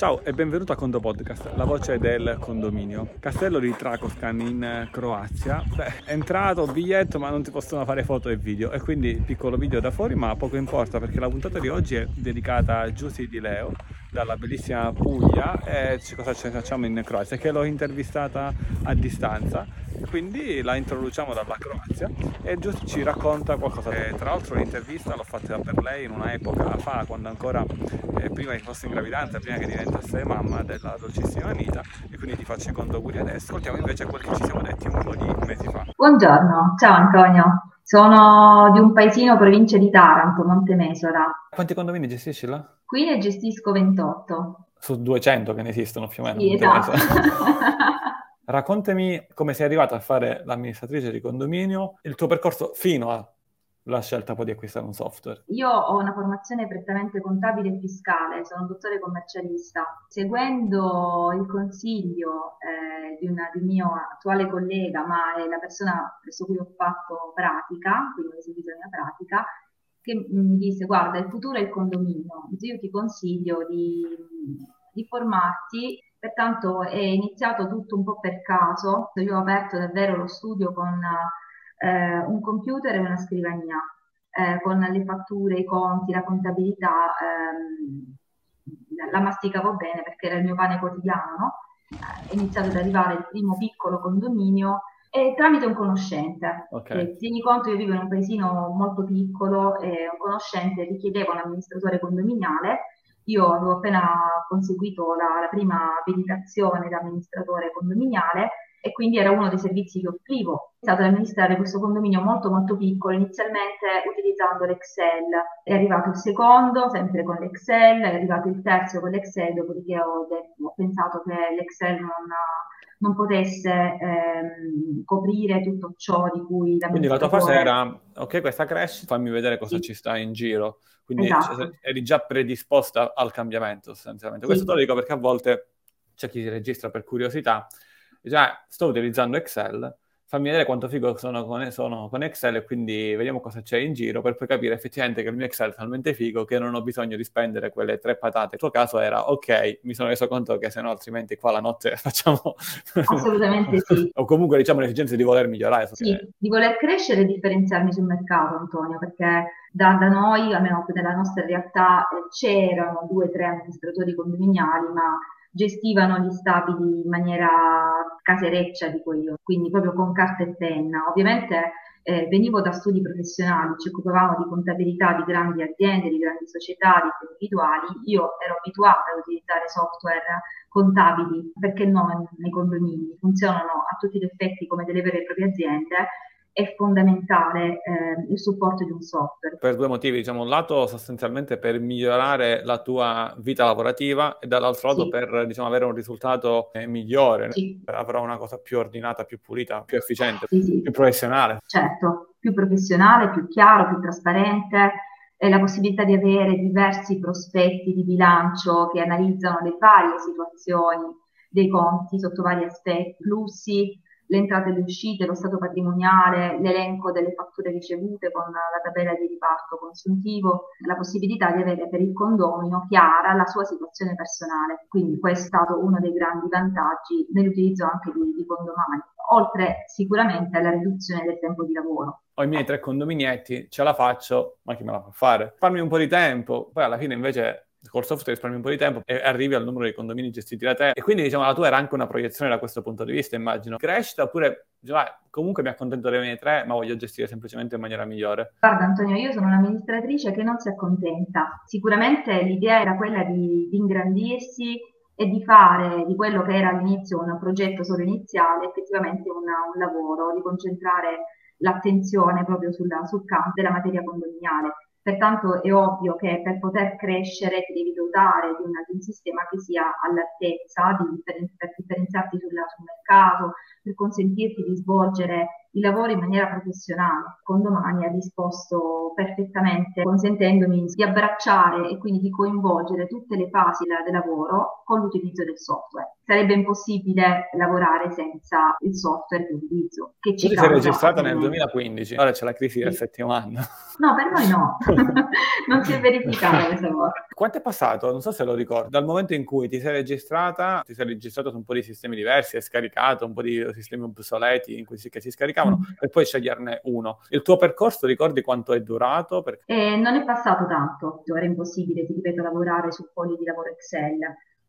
Ciao e benvenuto a Condo Podcast, la voce del condominio. Castello di Tracoscan in Croazia. Beh, è entrato, biglietto, ma non si possono fare foto e video e quindi piccolo video da fuori, ma poco importa perché la puntata di oggi è dedicata a Giussi di Leo dalla bellissima Puglia e cosa ci facciamo in Croazia, che l'ho intervistata a distanza quindi la introduciamo dalla Croazia e Giussi ci racconta qualcosa. E, tra l'altro l'intervista l'ho fatta per lei in un'epoca fa, quando ancora eh, prima che fosse in gravidanza, prima che diventasse mamma della dolcissima Anita e quindi ti faccio i contauguri adesso. Ascoltiamo invece quel che ci siamo detti un po' di mesi fa. Buongiorno, ciao Antonio. Sono di un paesino provincia di Taranto, Montemesora. Quanti condomini gestisci là? Qui ne gestisco 28. Su 200 che ne esistono più o meno. Sì, esatto. Raccontami come sei arrivata a fare l'amministratrice di condominio, il tuo percorso fino alla scelta poi di acquistare un software. Io ho una formazione prettamente contabile e fiscale, sono un dottore commercialista. Seguendo il consiglio eh, di, una, di, un mio attuale collega, ma è la persona presso cui ho fatto pratica, quindi ho eseguito la mia pratica, che mi disse guarda il futuro è il condominio, io ti consiglio di, di formarti Pertanto è iniziato tutto un po' per caso, io ho aperto davvero lo studio con eh, un computer e una scrivania, eh, con le fatture, i conti, la contabilità, ehm, la masticavo bene perché era il mio pane quotidiano, no? È iniziato ad arrivare il primo piccolo condominio e tramite un conoscente. Okay. tieni conto, io vivo in un paesino molto piccolo e un conoscente richiedeva un amministratore condominiale io avevo appena conseguito la, la prima abilitazione da amministratore condominiale e quindi era uno dei servizi che offrivo. Ho iniziato ad amministrare questo condominio molto molto piccolo, inizialmente utilizzando l'Excel. È arrivato il secondo, sempre con l'Excel, è arrivato il terzo con l'Excel, dopodiché ho, detto, ho pensato che l'Excel non, non potesse ehm, coprire tutto ciò di cui la Quindi la tua fase era, ok, questa cresce, fammi vedere cosa sì. ci sta in giro. Quindi esatto. eri già predisposta al cambiamento sostanzialmente. Sì. Questo te lo dico perché a volte c'è chi si registra per curiosità, dice, ah, sto utilizzando Excel, fammi vedere quanto figo sono con, sono con, Excel e quindi vediamo cosa c'è in giro per poi capire effettivamente che il mio Excel è talmente figo che non ho bisogno di spendere quelle tre patate. Il tuo caso era ok, mi sono reso conto che se no altrimenti qua la notte facciamo... Assolutamente sì. o comunque diciamo l'esigenza di voler migliorare. Sì, che... di voler crescere e differenziarmi sul mercato Antonio, perché da, da noi, almeno nella nostra realtà, eh, c'erano due o tre amministratori condominiali, ma gestivano gli stabili in maniera casereccia, dico io, quindi proprio con carta e penna. Ovviamente eh, venivo da studi professionali, ci occupavamo di contabilità di grandi aziende, di grandi società, di individuali. Io ero abituata ad utilizzare software contabili, perché no nei condomini, funzionano a tutti gli effetti come delle vere e proprie aziende è fondamentale eh, il supporto di un software. Per due motivi, diciamo, un lato sostanzialmente per migliorare la tua vita lavorativa e dall'altro lato sì. per diciamo, avere un risultato eh, migliore, sì. avrò una cosa più ordinata, più pulita, più efficiente, sì, più professionale. Certo, più professionale, più chiaro, più trasparente e la possibilità di avere diversi prospetti di bilancio che analizzano le varie situazioni dei conti sotto vari aspetti, flussi, le entrate e le uscite, lo stato patrimoniale, l'elenco delle fatture ricevute con la tabella di riparto consuntivo, la possibilità di avere per il condomino chiara la sua situazione personale. Quindi questo è stato uno dei grandi vantaggi nell'utilizzo anche di, di condomani, oltre sicuramente alla riduzione del tempo di lavoro. Ho i miei tre condominietti, ce la faccio, ma chi me la fa fare? Farmi un po' di tempo, poi alla fine invece col software risparmi un po' di tempo e arrivi al numero di condomini gestiti da te. E quindi, diciamo, la tua era anche una proiezione da questo punto di vista, immagino. Crescita oppure, diciamo, comunque mi accontento delle mie tre, ma voglio gestire semplicemente in maniera migliore? Guarda, Antonio, io sono un'amministratrice che non si accontenta. Sicuramente l'idea era quella di, di ingrandirsi e di fare di quello che era all'inizio un progetto solo iniziale effettivamente una, un lavoro, di concentrare l'attenzione proprio sulla, sul campo della materia condominiale Pertanto è ovvio che per poter crescere ti devi dotare di, una, di un sistema che sia all'altezza di, per, per differenziarti sulla, sul mercato, per consentirti di svolgere il lavoro in maniera professionale. Condomani ha risposto perfettamente, consentendomi di abbracciare e quindi di coinvolgere tutte le fasi del lavoro con l'utilizzo del software sarebbe impossibile lavorare senza il software che utilizzo. Che ci tu sei registrata nel 2015, ora c'è la crisi del settimo anno. No, per noi no, non si è verificata questa cosa. Quanto è passato? Non so se lo ricordo. Dal momento in cui ti sei registrata, ti sei registrato su un po' di sistemi diversi, hai scaricato un po' di sistemi obsoleti in cui si, che si scaricavano mm. e poi sceglierne uno. Il tuo percorso ricordi quanto è durato? Perché... Eh, non è passato tanto, era impossibile, ti ripeto, lavorare su fogli di lavoro Excel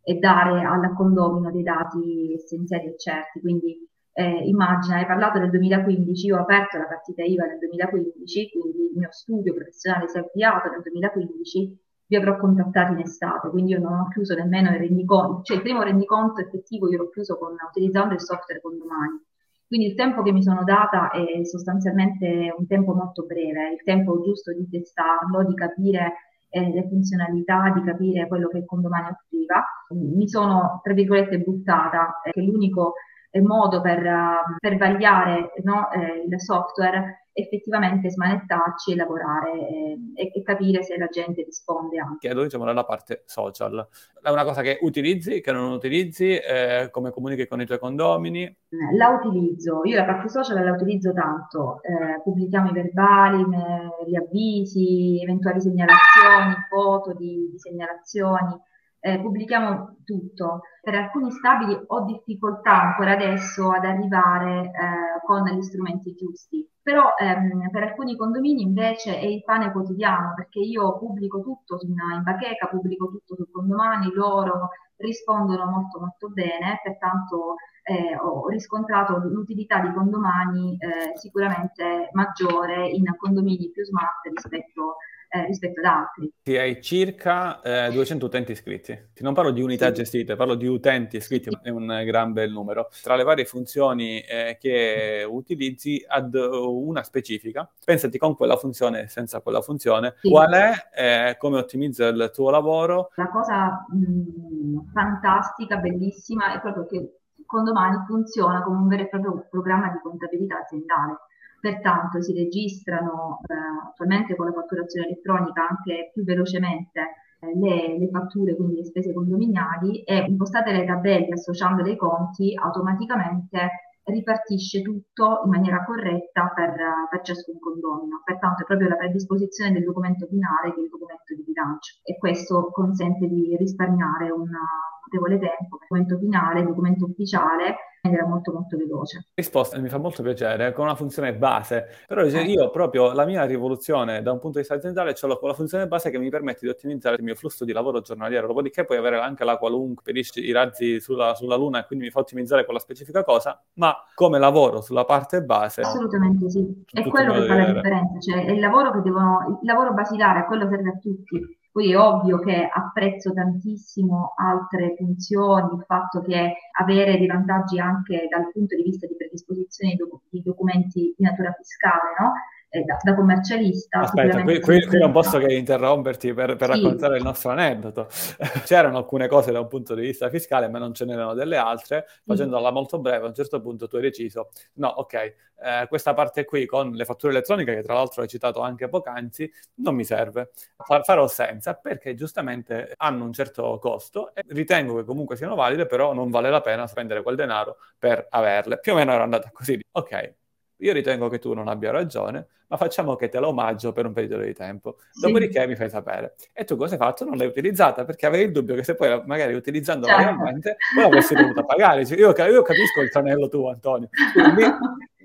e dare al condomino dei dati essenziali e certi. Quindi eh, immagina, hai parlato del 2015, io ho aperto la partita IVA nel 2015, quindi il mio studio professionale si è avviato nel 2015, vi avrò contattati in estate, quindi io non ho chiuso nemmeno il rendiconto, cioè il primo rendiconto effettivo io l'ho chiuso con, utilizzando il software condomani. Quindi il tempo che mi sono data è sostanzialmente un tempo molto breve, il tempo giusto di testarlo, di capire eh, le funzionalità, di capire quello che il condomani offriva. Mi sono, tra virgolette, buttata, eh, che l'unico modo per, uh, per vagliare no, eh, il software effettivamente smanettarci e lavorare eh, e, e, capire se la gente risponde anche. Chiedo diciamo nella parte social. È una cosa che utilizzi, che non utilizzi, eh, come comunichi con i tuoi condomini? La utilizzo, io la parte social la utilizzo tanto, eh, pubblichiamo i verbali, gli avvisi, eventuali segnalazioni, foto di, di segnalazioni, eh, pubblichiamo tutto. Per alcuni stabili ho difficoltà ancora adesso ad arrivare eh, con gli strumenti giusti, però ehm, per alcuni condomini invece è il pane quotidiano perché io pubblico tutto in, in bacheca, pubblico tutto sul condomani, loro rispondono molto molto bene, pertanto eh, ho riscontrato l'utilità di condomani eh, sicuramente maggiore in condomini più smart rispetto a eh, rispetto ad altri. Sì, hai circa eh, 200 utenti iscritti. Non parlo di unità sì. gestite, parlo di utenti iscritti, è un gran bel numero. Tra le varie funzioni eh, che utilizzi, ad una specifica, pensati con quella funzione e senza quella funzione, sì. qual è, eh, come ottimizza il tuo lavoro? La cosa mh, fantastica, bellissima, è proprio che Condomani funziona come un vero e proprio programma di contabilità aziendale Pertanto si registrano eh, attualmente con la fatturazione elettronica anche più velocemente eh, le, le, fatture, quindi le spese condominiali e impostate le tabelle associando dei conti automaticamente ripartisce tutto in maniera corretta per, per, ciascun condomino. Pertanto è proprio la predisposizione del documento finale che è il documento di bilancio e questo consente di risparmiare un notevole tempo. Documento finale, documento ufficiale era molto molto veloce. Risposta mi fa molto piacere, con una funzione base, però eh. io proprio la mia rivoluzione da un punto di vista aziendale ce l'ho con la funzione base che mi permette di ottimizzare il mio flusso di lavoro giornaliero, dopodiché puoi avere anche la qualunque, i razzi sulla, sulla luna e quindi mi fa ottimizzare quella specifica cosa, ma come lavoro sulla parte base... Assolutamente sì, è quello che fa la differenza, cioè è il lavoro che devono, il lavoro basilare, quello serve a tutti poi è ovvio che apprezzo tantissimo altre funzioni, il fatto che avere dei vantaggi anche dal punto di vista di predisposizione di, doc- di documenti di natura fiscale, no? Da, da, commercialista. Aspetta, qui, qui, qui, non posso che interromperti per, per sì. raccontare il nostro aneddoto. C'erano alcune cose da un punto di vista fiscale, ma non ce n'erano delle altre. Facendola mm. molto breve, a un certo punto tu hai deciso, no, ok, eh, questa parte qui con le fatture elettroniche, che tra l'altro hai citato anche poc'anzi, non mi serve. Farò senza perché giustamente hanno un certo costo e ritengo che comunque siano valide, però non vale la pena spendere quel denaro per averle. Più o meno era andata così. Ok, io ritengo che tu non abbia ragione, ma facciamo che te la omaggio per un periodo di tempo. Sì. Dopodiché mi fai sapere. E tu cosa hai fatto? Non l'hai utilizzata perché avevi il dubbio che se poi magari utilizzandola certo. realmente, poi l'avresti dovuta pagare. Cioè, io, io, capisco il tranello tu, Antonio. Quindi,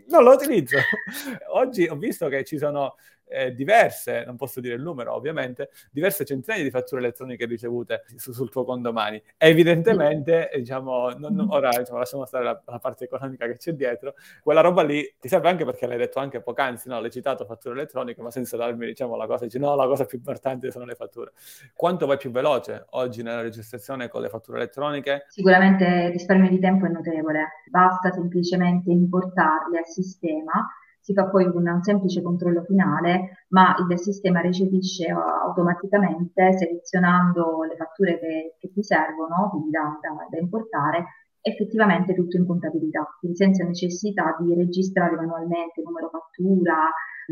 non lo utilizzo. Oggi ho visto che ci sono eh, diverse, non posso dire il numero ovviamente, diverse centinaia di fatture elettroniche ricevute su, sul tuo condomani. Evidentemente, diciamo, non, non, ora diciamo, lasciamo stare la, la, parte economica che c'è dietro, quella roba lì ti serve anche perché l'hai detto anche poc'anzi, no? l'hai citato fatture elettroniche, ma senza darmi diciamo, la cosa, dici no, la cosa più importante sono le fatture. Quanto vai più veloce oggi nella registrazione con le fatture elettroniche? Sicuramente il risparmio di tempo è notevole, basta semplicemente importarle al sistema si fa poi un semplice controllo finale, ma il sistema recepisce automaticamente selezionando le fatture che, che ti servono, quindi da, da, da importare, effettivamente tutto in contabilità, quindi senza necessità di registrare manualmente numero fattura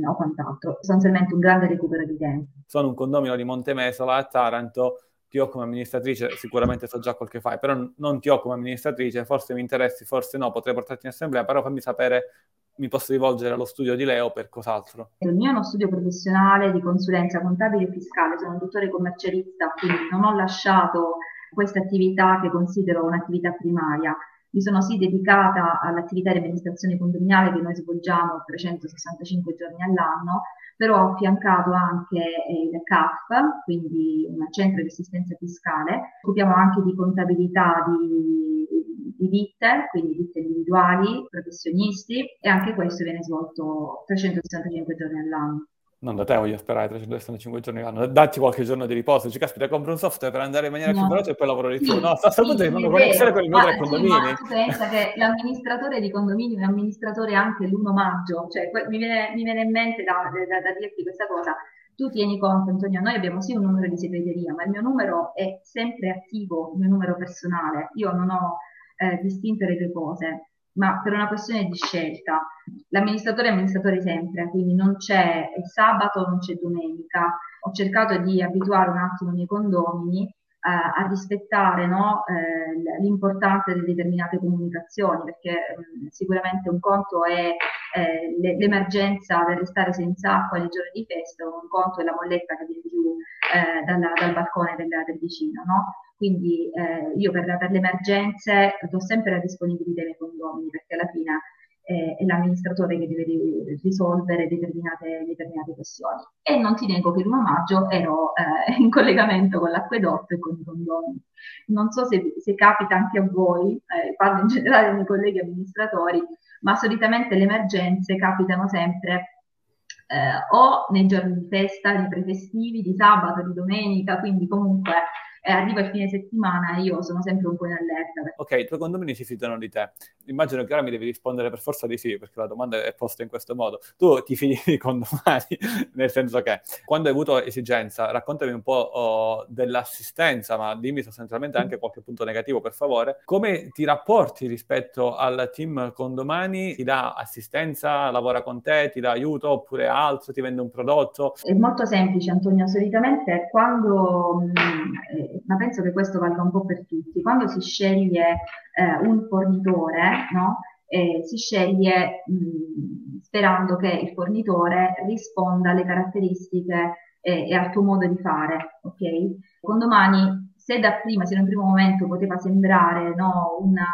o quant'altro. Sostanzialmente un grande recupero di tempo. Sono un condomino di Montemesola a Taranto ti ho come amministratrice, sicuramente so già quel che fai, però non ti ho come amministratrice, forse mi interessi, forse no, potrei portarti in assemblea, però fammi sapere mi posso rivolgere allo studio di Leo per cos'altro? Il mio è uno studio professionale di consulenza contabile e fiscale, sono un dottore commercialista, quindi non ho lasciato questa attività che considero un'attività primaria. Mi sono sì dedicata all'attività di amministrazione condominiale che noi svolgiamo 365 giorni all'anno, però ho affiancato anche il CAF, quindi un centro di assistenza fiscale, occupiamo anche di contabilità di, di ditte, quindi ditte individuali, professionisti e anche questo viene svolto 365 giorni all'anno non da te voglio sperare 365 giorni all'anno, datti qualche giorno di riposo, ci caspita, compro un software per andare in maniera no. più veloce e poi lavoro di più. No, a questo punto devi connessione con il mio tre condomini. Ma tu pensa che l'amministratore di condominio è amministratore anche l'1 maggio, cioè mi viene, mi viene in mente da, da, da dirti questa cosa. Tu tieni conto, Antonio, noi abbiamo sì un numero di segreteria, ma il mio numero è sempre attivo, il mio numero personale. Io non ho eh, distinto le due cose ma per una questione di scelta. L'amministratore è amministratore sempre, quindi non c'è sabato, non c'è domenica. Ho cercato di abituare un attimo i miei condomini eh, a rispettare no, eh, l'importanza di determinate comunicazioni, perché mh, sicuramente un conto è eh, l'emergenza del restare senza acqua nei giorni di festa, un conto è la molletta che viene giù eh, dalla, dal balcone del, del vicino. No? Quindi eh, io per, per, le emergenze do sempre la disponibilità miei condomini perché alla fine eh, è l'amministratore che deve risolvere determinate, determinate, questioni. E non ti nego che il 1 maggio ero eh, in collegamento con l'acquedotto e con i condomini. Non so se, se capita anche a voi, eh, parlo in generale ai miei colleghi amministratori, ma solitamente le emergenze capitano sempre eh, o nei giorni di festa, di prefestivi, di sabato, di domenica, quindi comunque eh, arriva il fine settimana e io sono sempre un po' in allerta. Ok, i tuoi condomini si fidano di te. Immagino che ora mi devi rispondere per forza di sì, perché la domanda è posta in questo modo. Tu ti fidi di condomani, nel senso che quando hai avuto esigenza, raccontami un po' oh, dell'assistenza, ma dimmi sostanzialmente anche qualche punto negativo, per favore. Come ti rapporti rispetto al team condomani? Ti dà assistenza, lavora con te, ti dà aiuto oppure altro, ti vende un prodotto? È molto semplice, Antonio. Solitamente quando mh, mm, ma penso che questo valga un po' per tutti. Quando si sceglie eh, un fornitore, no? eh, si sceglie mh, sperando che il fornitore risponda alle caratteristiche eh, e al tuo modo di fare, ok? Condomani, se da prima, se in un primo momento poteva sembrare no, una,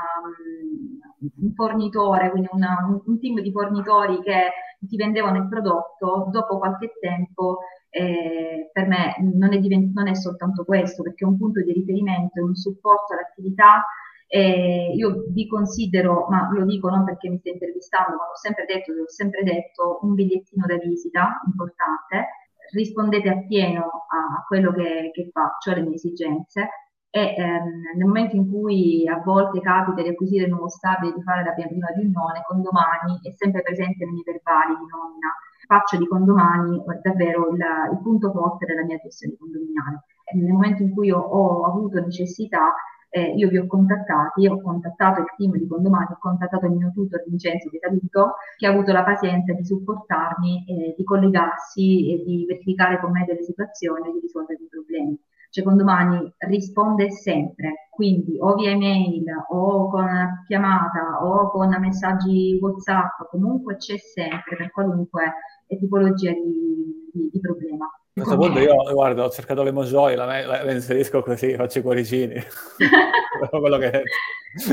un fornitore, quindi una, un, un team di fornitori che ti vendevano il prodotto, dopo qualche tempo eh, per me non è, divent- non è, soltanto questo, perché è un punto di riferimento, è un supporto all'attività. Eh, io vi considero, ma lo dico non perché mi stai intervistando, ma l'ho sempre detto, l'ho sempre detto, un bigliettino da visita importante. Rispondete appieno a, a quello che, che faccio, alle mie esigenze e ehm, nel momento in cui a volte capita di acquisire il nuovo stabile, di fare la prima riunione, con domani è sempre presente nei miei verbali di nomina faccio di condomani davvero il, il punto forte della mia gestione condominiale. Nel momento in cui ho, ho avuto necessità, eh, io vi ho contattati, ho contattato il team di condomani, ho contattato il mio tutor Vincenzo Di Taluto, che ha avuto la pazienza di supportarmi, eh, di collegarsi e di verificare con me delle situazioni e di risolvere i problemi. Cioè Condomani risponde sempre, quindi o via email o con chiamata o con messaggi WhatsApp, comunque c'è sempre per qualunque tipologia di, di, di problema. A questo punto io, guarda, ho cercato le mojoi, la, la, la inserisco così, faccio i cuoricini. quello che...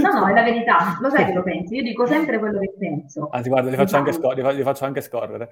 No, no, è la verità, lo sai che lo pensi, io dico sempre quello che penso. Anzi, guarda, li faccio, anche, scor- li faccio anche scorrere.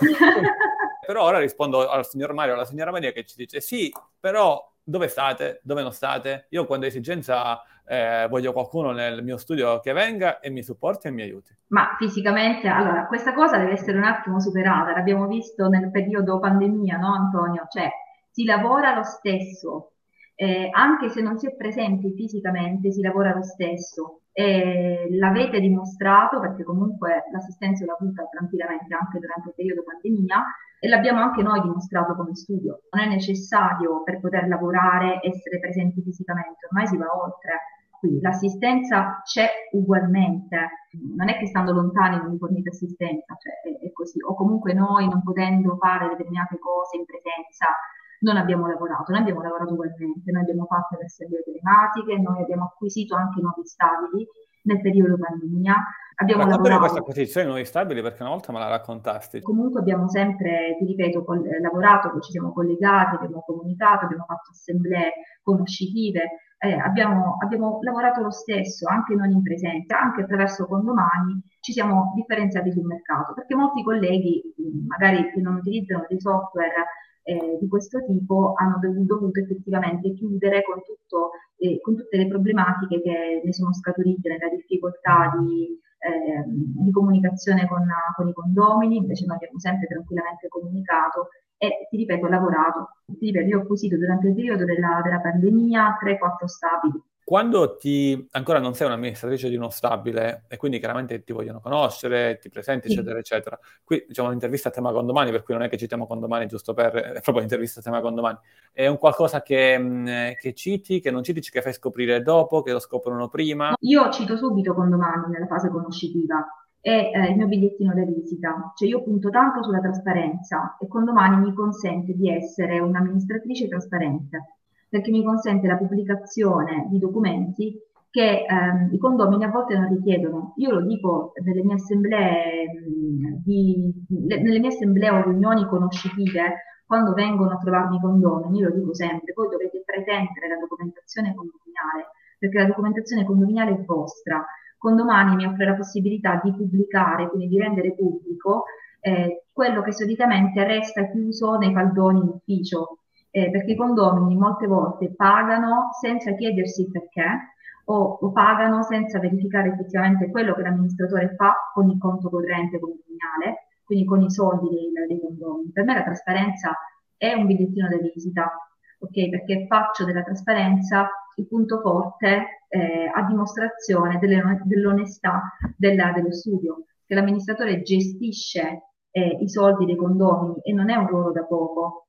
però ora rispondo al signor Mario, alla signora Maria che ci dice, sì, però dove state, dove non state? Io quando ho esigenza eh, voglio qualcuno nel mio studio che venga e mi supporti e mi aiuti. Ma fisicamente, allora, questa cosa deve essere un attimo superata, l'abbiamo visto nel periodo pandemia, no Antonio? Cioè, si lavora lo stesso, eh, anche se non si è presenti fisicamente, si lavora lo stesso. Eh, l'avete dimostrato perché comunque l'assistenza l'ho avuta tranquillamente anche durante il periodo pandemia e l'abbiamo anche noi dimostrato come studio. Non è necessario per poter lavorare essere presenti fisicamente, ormai si va oltre. Quindi l'assistenza c'è ugualmente, non è che stando lontani non mi fornite assistenza, cioè è, è, così, o comunque noi non potendo fare determinate cose in presenza non abbiamo lavorato, noi abbiamo lavorato ugualmente, noi abbiamo fatto le assemblee telematiche, noi abbiamo acquisito anche nuovi stabili nel periodo pandemia. Abbiamo Raccontami lavorato... questa acquisizione di nuovi stabili perché una volta me la raccontasti. Comunque abbiamo sempre, ti ripeto, col, lavorato, ci siamo collegati, abbiamo comunicato, abbiamo fatto assemblee conoscitive, eh, abbiamo, abbiamo, lavorato lo stesso, anche non in presenza, anche attraverso condomani ci siamo differenziati sul mercato, perché molti colleghi, magari che non utilizzano dei software eh, di questo tipo, hanno dovuto effettivamente chiudere con, tutto, eh, con tutte le problematiche che ne sono scaturite nella difficoltà di, eh, di comunicazione con, con i condomini, invece noi abbiamo sempre tranquillamente comunicato e ti ripeto, lavorato. Ti ripeto, io ho acquisito durante il periodo della, della pandemia 3-4 stabili. Quando ti, ancora non sei un'amministratrice di uno stabile e quindi chiaramente ti vogliono conoscere, ti presenti, sì. eccetera, eccetera. Qui diciamo un'intervista a tema condomani, per cui non è che citiamo condomani giusto per, è proprio un'intervista a tema condomani. È un qualcosa che, che citi, che non citi, che fai scoprire dopo, che lo scoprono prima? Io cito subito condomani nella fase conoscitiva è eh, il mio bigliettino da visita, cioè io punto tanto sulla trasparenza e condomani mi consente di essere un'amministratrice trasparente, perché mi consente la pubblicazione di documenti che ehm, i condomini a volte non richiedono. Io lo dico nelle mie assemblee, di, nelle mie assemblee o riunioni conoscitive, quando vengono a trovarmi i condomini, io lo dico sempre, voi dovete pretendere la documentazione condominiale, perché la documentazione condominiale è vostra Condomani mi offre la possibilità di pubblicare, quindi di rendere pubblico eh, quello che solitamente resta chiuso nei faldoni in ufficio, eh, perché i condomini molte volte pagano senza chiedersi il perché o, o, pagano senza verificare effettivamente quello che l'amministratore fa con il conto corrente condominiale, quindi con i soldi dei, dei condomini. Per me la trasparenza è un bigliettino da visita, ok? Perché faccio della trasparenza il punto forte eh, a dimostrazione delle, dell'onestà della, dello studio, che l'amministratore gestisce eh, i soldi dei condomini e non è un ruolo da poco.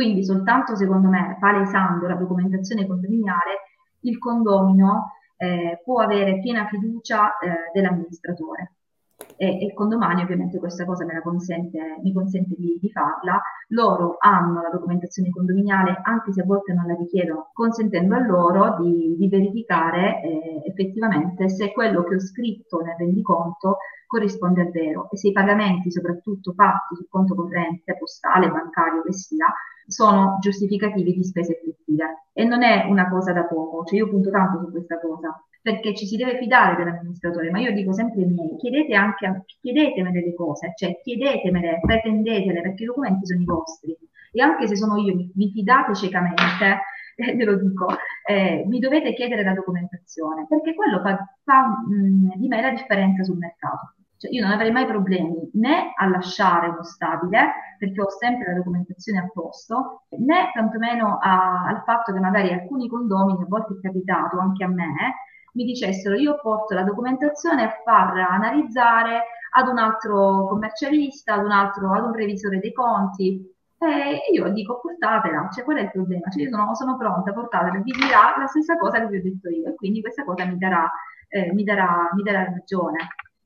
Quindi soltanto secondo me, palesando la documentazione condominiale, il condomino eh, può avere piena fiducia eh, dell'amministratore e, e condomani ovviamente questa cosa me la consente, mi consente di, di, farla. Loro hanno la documentazione condominiale anche se a volte non la richiedono, consentendo a loro di, di verificare eh, effettivamente se quello che ho scritto nel rendiconto corrisponde al vero e se i pagamenti, soprattutto fatti sul conto corrente, postale, bancario che sia, sono giustificativi di spese effettive. E non è una cosa da poco, cioè io punto tanto su questa cosa perché ci si deve fidare dell'amministratore, ma io dico sempre ai miei, chiedete anche, chiedetemele le cose, cioè chiedetemele, pretendetele, perché i documenti sono i vostri. E anche se sono io, vi fidate ciecamente, eh, ve lo dico, eh, mi dovete chiedere la documentazione, perché quello fa, fa mh, di me la differenza sul mercato. Cioè io non avrei mai problemi né a lasciare uno stabile, perché ho sempre la documentazione a posto, né tantomeno a, al fatto che magari alcuni condomini, a volte è capitato anche a me, mi dicessero io porto la documentazione a far analizzare ad un altro commercialista, ad un altro, ad un revisore dei conti. E io dico portatela, cioè qual è il problema? Cioè io sono, sono pronta, portatela, vi dirà la stessa cosa che vi ho detto io e quindi questa cosa mi darà, eh, mi darà, mi darà ragione.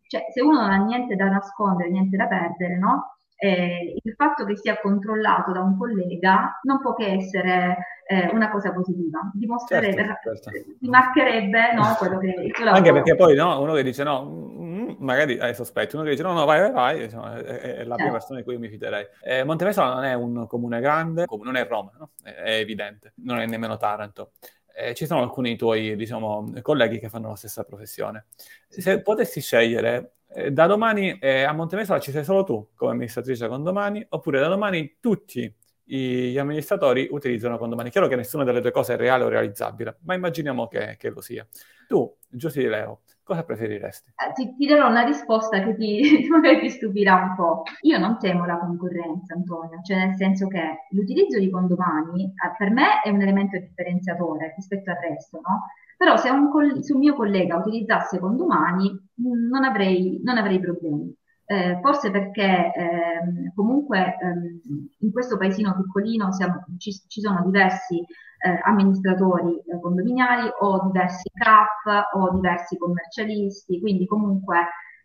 Cioè se uno non ha niente da nascondere, niente da perdere, no? Eh, il fatto che sia controllato da un collega non può che essere eh, una cosa positiva, dimostrerebbe, certo, certo. rimarcherebbe no, quello che il tuo Anche perché poi no, uno che dice no, mm, magari hai sospetti, uno che dice no, no, vai, vai, vai, insomma, è, è, la prima certo. persona di cui io mi fiderei. Eh, Montevesola non è un comune grande, non è Roma, no? è, è evidente, non è nemmeno Taranto. Eh, ci sono alcuni tuoi diciamo, colleghi che fanno la stessa professione. Se potessi scegliere eh, da domani eh, a Montemesola ci sei solo tu come amministratrice condomani, oppure da domani tutti gli amministratori utilizzano condomani. Chiaro che nessuna delle due cose è reale o realizzabile, ma immaginiamo che, che lo sia. Tu, Giussi di Leo, cosa preferiresti? Eh, ti, ti, darò una risposta che ti, ti stupirà un po'. Io non temo la concorrenza, Antonio, cioè nel senso che l'utilizzo di condomani eh, per me è un elemento differenziatore rispetto al resto, no? Però se un, se un mio collega utilizzasse condomani mm, non avrei, non avrei problemi. Eh, forse perché eh, comunque ehm, in questo paesino piccolino siamo, ci, ci, sono diversi eh, amministratori eh, condominiali o diversi CAF o diversi commercialisti, quindi comunque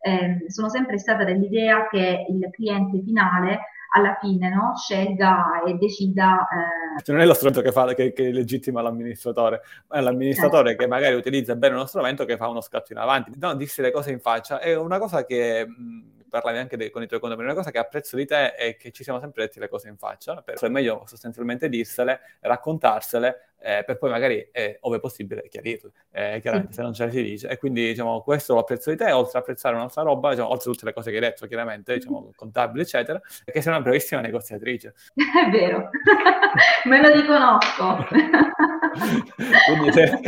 ehm, sono sempre stata dell'idea che il cliente finale alla fine no, scelga e decida. Eh... Cioè non è lo strumento che, fa, che, che legittima l'amministratore, ma è l'amministratore certo. che magari utilizza bene uno strumento che fa uno scatto in avanti. No, dirsi le cose in faccia è una cosa che... Mh, parlavi anche dei, con i tuoi condomini, una cosa che apprezzo di te è che ci siamo sempre detti le cose in faccia, per è meglio sostanzialmente dirsele, raccontarsele, eh, per poi magari, eh, ove possibile, chiarirle, eh, chiaramente, sì. se non ce le si dice. E quindi, diciamo, questo lo apprezzo di te, oltre a apprezzare un'altra roba, diciamo, oltre a tutte le cose che hai detto, chiaramente, diciamo, contabili, eccetera, che sei una bravissima negoziatrice. È vero, me lo riconosco. quindi se,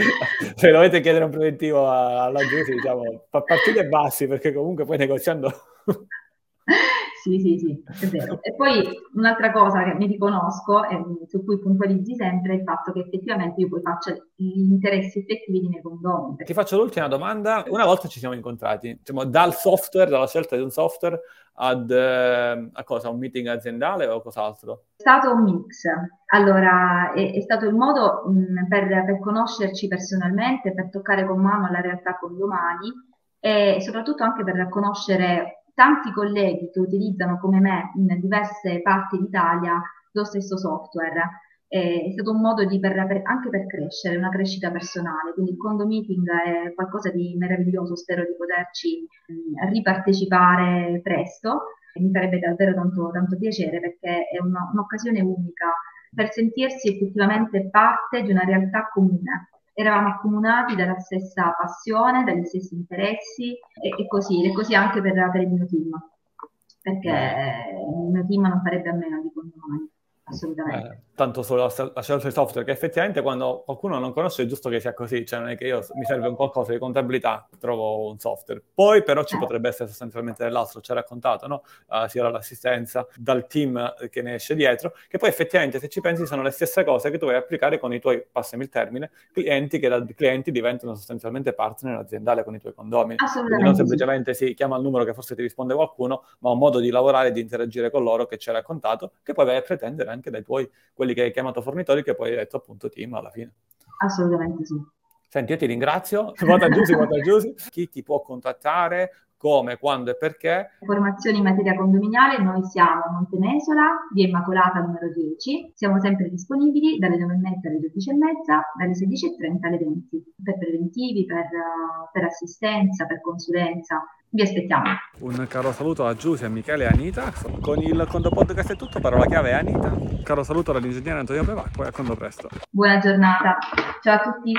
se, dovete chiedere un preventivo alla Giusy, diciamo, partite bassi, perché comunque poi negoziando... Sì, sì, sì, è vero. E poi un'altra cosa che mi riconosco e su cui puntualizzi sempre è il fatto che effettivamente io poi faccia gli interessi effettivi di miei condomini. Ti faccio l'ultima domanda. Una volta ci siamo incontrati, diciamo, dal software, dalla scelta di un software ad eh, a cosa? Un meeting aziendale o cos'altro? È stato un mix. Allora, è, è stato il modo mh, per, per conoscerci personalmente, per toccare con mano la realtà condomani e soprattutto anche per conoscere tanti colleghi che utilizzano come me in diverse parti d'Italia lo stesso software. È stato un modo per, per, anche per crescere, una crescita personale, quindi il condo meeting è qualcosa di meraviglioso, spero di poterci mh, ripartecipare presto, mi farebbe davvero tanto, tanto piacere perché è una, un'occasione unica per sentirsi effettivamente parte di una realtà comune eravamo accomunati dalla stessa passione, dagli stessi interessi e, e così, e così anche per, per il mio team, perché il mio team non farebbe a meno di condomani assolutamente. Eh, tanto sulla, la scelta di software, che effettivamente quando qualcuno non conosce è giusto che sia così, cioè non è che io mi serve un qualcosa di contabilità, trovo un software. Poi però ci eh. potrebbe essere sostanzialmente dell'altro, ci ha raccontato, no? Uh, sia dall'assistenza, dal team che ne esce dietro, che poi effettivamente se ci pensi sono le stesse cose che tu vai a applicare con i tuoi, passami il termine, clienti che da clienti diventano sostanzialmente partner aziendale con i tuoi condomini. Quindi non semplicemente si chiama il numero che forse ti risponde qualcuno, ma un modo di lavorare e di interagire con loro che ci ha raccontato, che poi vai a pretendere anche dai tuoi, quelli che hai chiamato fornitori, che poi hai detto appunto team alla fine. Assolutamente sì. Senti, io ti ringrazio, vota Giusy, vota Giusy. Chi ti può contattare, come, quando e perché? Informazioni in materia condominiale, noi siamo a Montenesola, via Immacolata numero 10, siamo sempre disponibili dalle 9.30 alle 12.30, dalle 16.30 alle 20, per preventivi, per, per assistenza, per consulenza, vi aspettiamo. Un caro saluto a Giusy, a Michele e a Anita. Con il Condo Podcast è tutto, parola chiave è Anita. Un caro saluto all'ingegnere Antonio Pevacqua e a Condo Presto. Buona giornata, ciao a tutti.